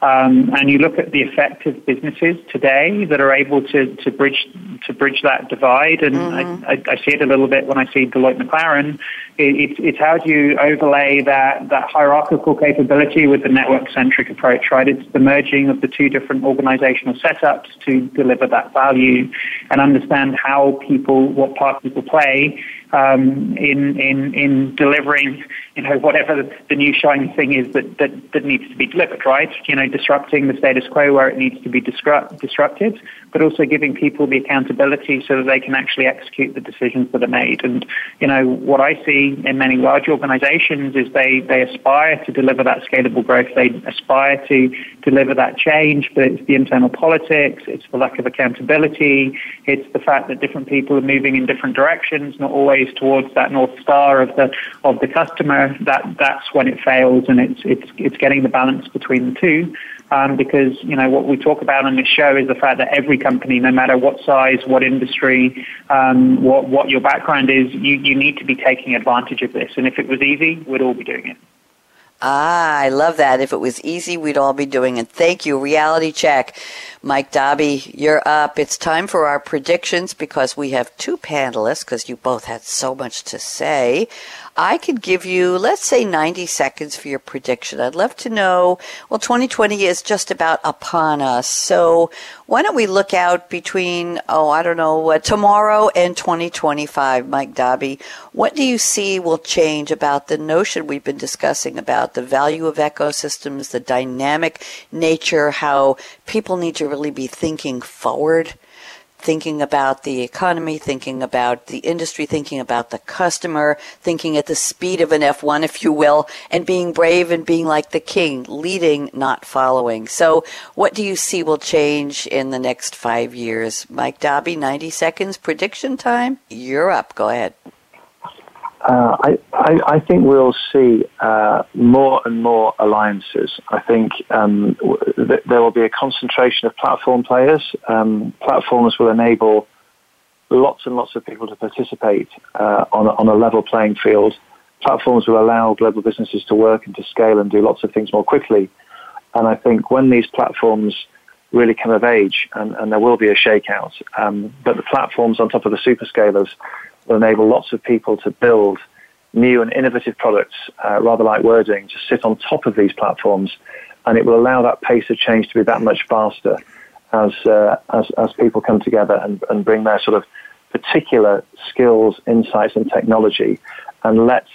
Um, and you look at the effective businesses today that are able to, to bridge to bridge that divide, and mm-hmm. I, I, I, see it a little bit when I see Deloitte McLaren. It, it's, it's how do you overlay that, that hierarchical capability with the network centric approach, right? It's the merging of the two different organizational setups to deliver that value and understand how people, what part people play um, in, in, in delivering you know, whatever the new shiny thing is that, that, that needs to be delivered, right? You know, disrupting the status quo where it needs to be disrupt, disrupted, but also giving people the accountability so that they can actually execute the decisions that are made. And, you know, what I see in many large organizations is they, they aspire to deliver that scalable growth. They aspire to deliver that change, but it's the internal politics, it's the lack of accountability, it's the fact that different people are moving in different directions, not always towards that North Star of the, of the customer that that's when it fails, and it's it's it's getting the balance between the two. Um, because you know what we talk about on this show is the fact that every company, no matter what size, what industry, um, what what your background is, you you need to be taking advantage of this. And if it was easy, we'd all be doing it. Ah, I love that. If it was easy, we'd all be doing it. Thank you. Reality check. Mike Dobby, you're up. It's time for our predictions because we have two panelists because you both had so much to say. I could give you, let's say, 90 seconds for your prediction. I'd love to know. Well, 2020 is just about upon us. So why don't we look out between, oh, I don't know, tomorrow and 2025, Mike Dobby? What do you see will change about the notion we've been discussing about the value of ecosystems, the dynamic nature, how people need to really be thinking forward? thinking about the economy, thinking about the industry, thinking about the customer, thinking at the speed of an F1, if you will, and being brave and being like the king, leading, not following. So, what do you see will change in the next five years? Mike Dobby, 90 seconds, prediction time. You're up. Go ahead. Uh, I, I, I, think we'll see uh, more and more alliances. I think um, th- there will be a concentration of platform players. Um, platforms will enable lots and lots of people to participate uh, on, on a level playing field. Platforms will allow global businesses to work and to scale and do lots of things more quickly. And I think when these platforms really come of age, and, and there will be a shakeout, um, but the platforms on top of the superscalers will enable lots of people to build new and innovative products, uh, rather like wording, to sit on top of these platforms, and it will allow that pace of change to be that much faster as uh, as, as people come together and, and bring their sort of particular skills, insights, and technology, and let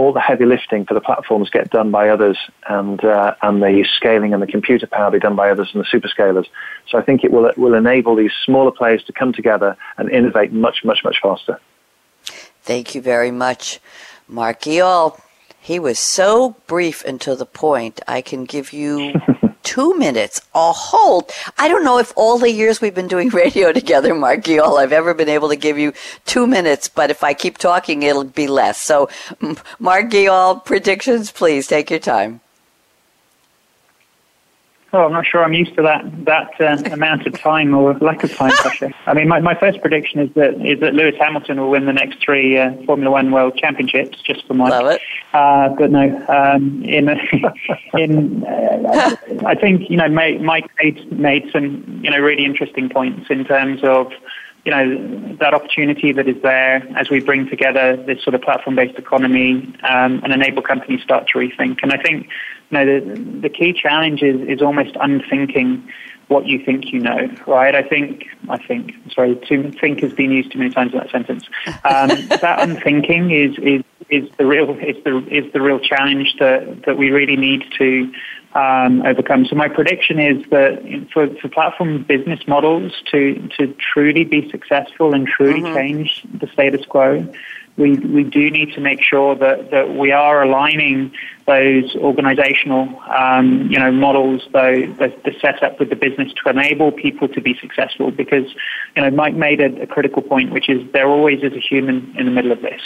all the heavy lifting for the platforms get done by others, and uh, and the scaling and the computer power be done by others and the superscalers. So I think it will it will enable these smaller players to come together and innovate much much much faster. Thank you very much, Mark Geall. He was so brief and to the point. I can give you two minutes, a whole. I don't know if all the years we've been doing radio together, Mark Geall, I've ever been able to give you two minutes, but if I keep talking, it'll be less. So, Mark Geall, predictions, please take your time. Oh, I'm not sure I'm used to that that uh, amount of time or lack of time pressure. I mean, my, my first prediction is that is that Lewis Hamilton will win the next three uh, Formula One World Championships, just for my. Love it. Uh, but no, um, in in uh, I think you know Mike made made some you know really interesting points in terms of you know, that opportunity that is there as we bring together this sort of platform-based economy um, and enable companies start to rethink. And I think, know, the, the key challenge is, is almost unthinking what you think you know, right? I think, I think, sorry, to think has been used too many times in that sentence. Um, that unthinking is, is, is the real, is the, is the real challenge that, that we really need to um, overcome. So my prediction is that for, for platform business models to, to truly be successful and truly mm-hmm. change the status quo, we, we do need to make sure that, that we are aligning those organizational um, you know models though the, the setup with the business to enable people to be successful. Because you know Mike made a, a critical point which is there always is a human in the middle of this.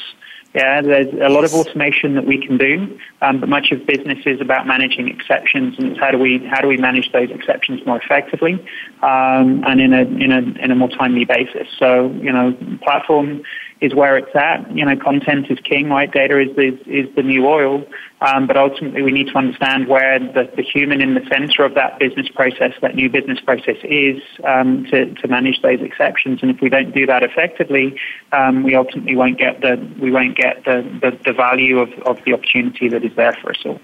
Yeah, there's a lot of automation that we can do, um, but much of business is about managing exceptions, and it's how do we how do we manage those exceptions more effectively um, and in a in a in a more timely basis. So you know, platform is where it's at. You know, content is king, right? Data is is, is the new oil. Um, but ultimately, we need to understand where the, the human in the center of that business process, that new business process, is um, to, to manage those exceptions. And if we don't do that effectively, um, we ultimately won't get the we won't get the, the, the value of, of the opportunity that is there for us all.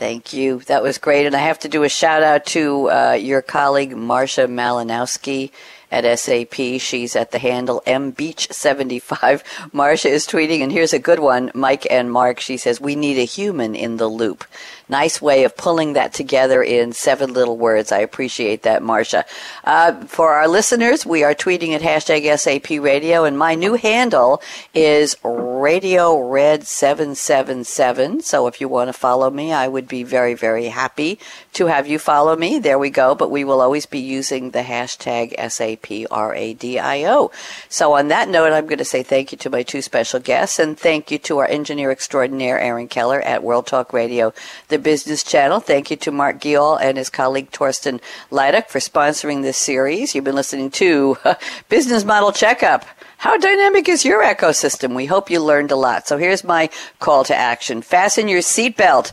Thank you. That was great. And I have to do a shout out to uh, your colleague, Marsha Malinowski at SAP. She's at the handle mbeach75. Marcia is tweeting, and here's a good one. Mike and Mark, she says, we need a human in the loop. Nice way of pulling that together in seven little words. I appreciate that, Marcia. Uh, for our listeners, we are tweeting at hashtag SAP Radio, and my new handle is Radio Red 777. So if you want to follow me, I would be very, very happy to have you follow me. There we go. But we will always be using the hashtag SAPRADIO. So on that note, I'm going to say thank you to my two special guests and thank you to our engineer extraordinaire, Aaron Keller at World Talk Radio, the Business Channel. Thank you to Mark Geall and his colleague Torsten Leiduck for sponsoring this series. You've been listening to Business Model Checkup. How dynamic is your ecosystem? We hope you learned a lot. So here's my call to action. Fasten your seatbelt.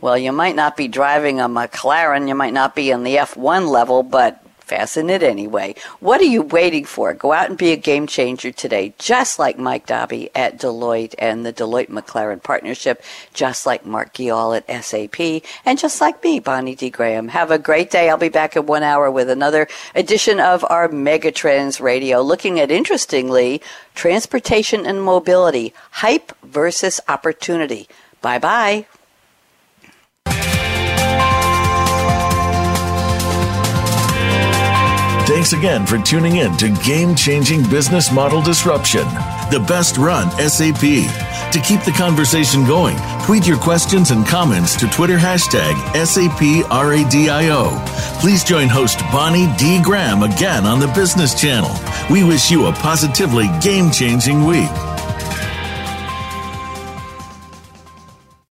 Well, you might not be driving a McLaren, you might not be in the F1 level, but Fasten it anyway. What are you waiting for? Go out and be a game changer today, just like Mike Dobby at Deloitte and the Deloitte McLaren partnership, just like Mark Geall at SAP, and just like me, Bonnie D. Graham. Have a great day. I'll be back in one hour with another edition of our Megatrends Radio, looking at, interestingly, transportation and mobility, hype versus opportunity. Bye bye. Thanks again for tuning in to Game Changing Business Model Disruption, the best run SAP. To keep the conversation going, tweet your questions and comments to Twitter hashtag SAPRADIO. Please join host Bonnie D. Graham again on the Business Channel. We wish you a positively game changing week.